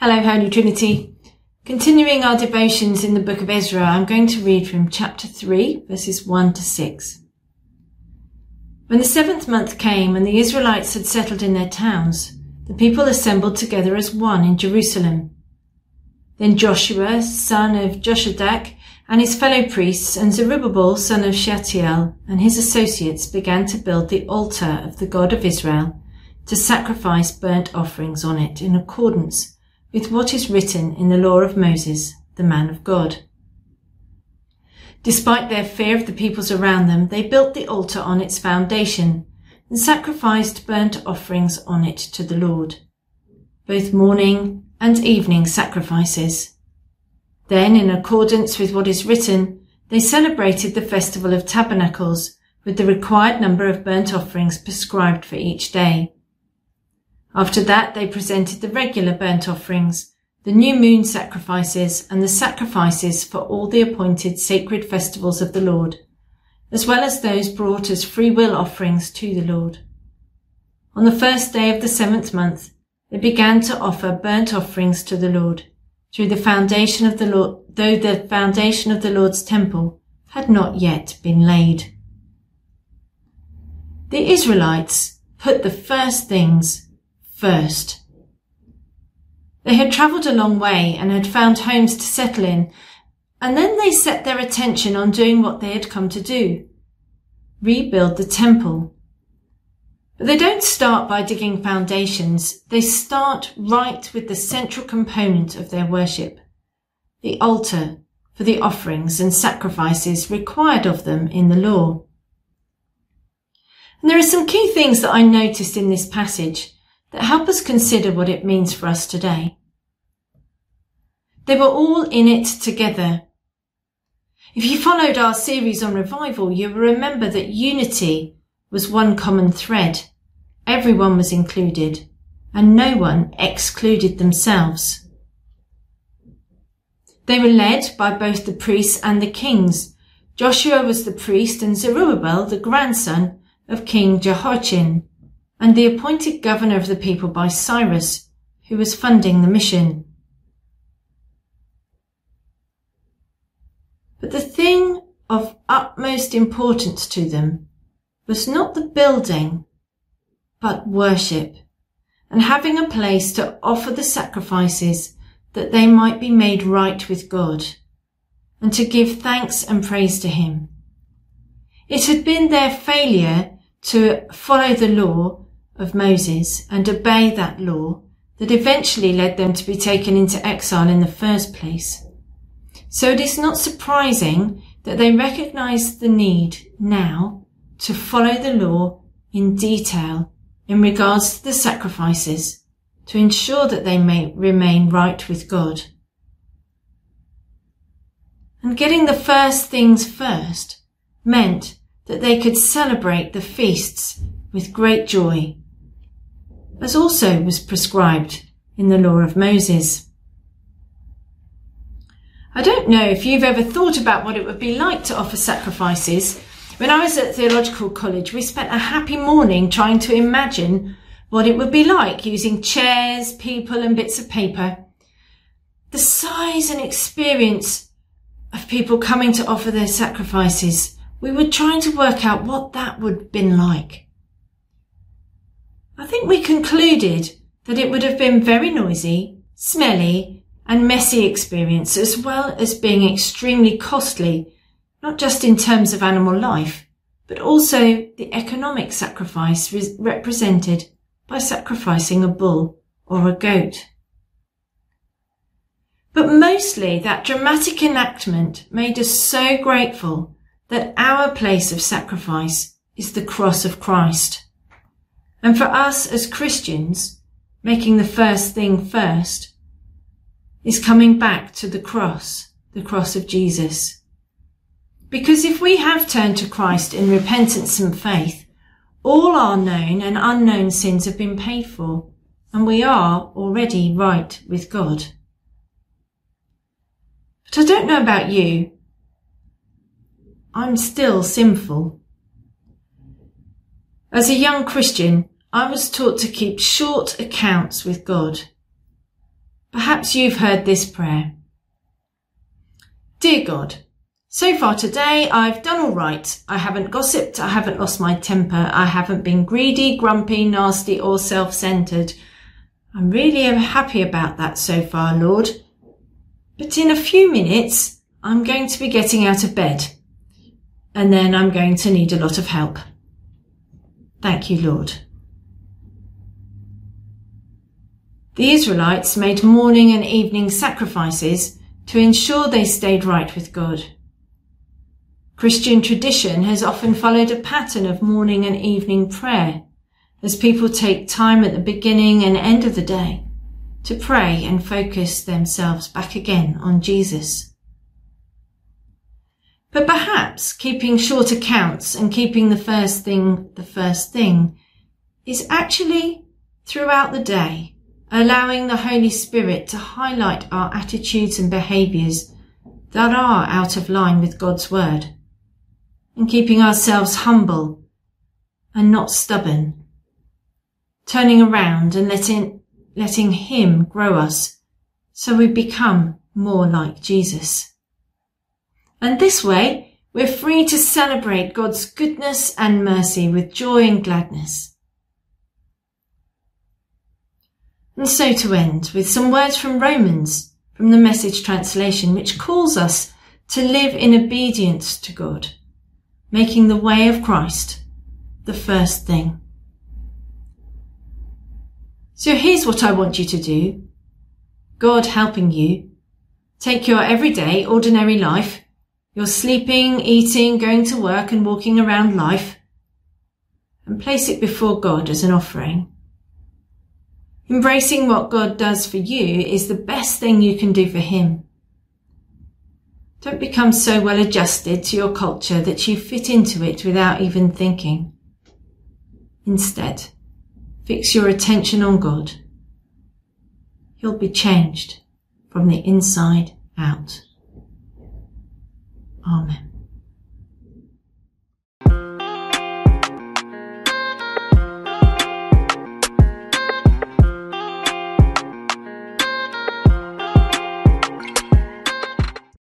Hello, Holy Trinity. Continuing our devotions in the book of Ezra, I'm going to read from chapter 3, verses 1 to 6. When the seventh month came and the Israelites had settled in their towns, the people assembled together as one in Jerusalem. Then Joshua, son of Jozadak, and his fellow priests, and Zerubbabel, son of Shealtiel, and his associates began to build the altar of the God of Israel to sacrifice burnt offerings on it in accordance with what is written in the law of Moses, the man of God. Despite their fear of the peoples around them, they built the altar on its foundation and sacrificed burnt offerings on it to the Lord, both morning and evening sacrifices. Then, in accordance with what is written, they celebrated the festival of tabernacles with the required number of burnt offerings prescribed for each day. After that, they presented the regular burnt offerings, the new moon sacrifices, and the sacrifices for all the appointed sacred festivals of the Lord, as well as those brought as free will offerings to the Lord. On the first day of the seventh month, they began to offer burnt offerings to the Lord through the foundation of the Lord, though the foundation of the Lord's temple had not yet been laid. The Israelites put the first things first. They had travelled a long way and had found homes to settle in, and then they set their attention on doing what they had come to do rebuild the temple. But they don't start by digging foundations. They start right with the central component of their worship, the altar for the offerings and sacrifices required of them in the law. And there are some key things that I noticed in this passage that help us consider what it means for us today. They were all in it together. If you followed our series on revival, you will remember that unity was one common thread. Everyone was included and no one excluded themselves. They were led by both the priests and the kings. Joshua was the priest and Zerubbabel the grandson of King Jehoiachin and the appointed governor of the people by Cyrus, who was funding the mission. But the thing of utmost importance to them was not the building, but worship, and having a place to offer the sacrifices that they might be made right with God, and to give thanks and praise to Him. It had been their failure to follow the law of Moses and obey that law that eventually led them to be taken into exile in the first place. So it is not surprising that they recognize the need now to follow the law in detail in regards to the sacrifices to ensure that they may remain right with God. And getting the first things first meant that they could celebrate the feasts with great joy, as also was prescribed in the law of Moses. I don't know if you've ever thought about what it would be like to offer sacrifices. When I was at theological college, we spent a happy morning trying to imagine what it would be like using chairs, people and bits of paper. The size and experience of people coming to offer their sacrifices. We were trying to work out what that would have been like. I think we concluded that it would have been very noisy, smelly, and messy experience, as well as being extremely costly, not just in terms of animal life, but also the economic sacrifice re- represented by sacrificing a bull or a goat. But mostly that dramatic enactment made us so grateful that our place of sacrifice is the cross of Christ. And for us as Christians, making the first thing first is coming back to the cross, the cross of Jesus. Because if we have turned to Christ in repentance and faith, all our known and unknown sins have been paid for, and we are already right with God. But I don't know about you. I'm still sinful. As a young Christian, I was taught to keep short accounts with God Perhaps you've heard this prayer. Dear God, so far today I've done all right. I haven't gossiped. I haven't lost my temper. I haven't been greedy, grumpy, nasty or self-centered. I'm really happy about that so far, Lord. But in a few minutes, I'm going to be getting out of bed and then I'm going to need a lot of help. Thank you, Lord. The Israelites made morning and evening sacrifices to ensure they stayed right with God. Christian tradition has often followed a pattern of morning and evening prayer as people take time at the beginning and end of the day to pray and focus themselves back again on Jesus. But perhaps keeping short accounts and keeping the first thing the first thing is actually throughout the day allowing the Holy Spirit to highlight our attitudes and behaviours that are out of line with God's Word, and keeping ourselves humble and not stubborn, turning around and letting, letting Him grow us so we become more like Jesus. And this way, we're free to celebrate God's goodness and mercy with joy and gladness. And so to end with some words from Romans from the message translation, which calls us to live in obedience to God, making the way of Christ the first thing. So here's what I want you to do. God helping you. Take your everyday, ordinary life, your sleeping, eating, going to work and walking around life, and place it before God as an offering. Embracing what God does for you is the best thing you can do for Him. Don't become so well adjusted to your culture that you fit into it without even thinking. Instead, fix your attention on God. You'll be changed from the inside out. Amen.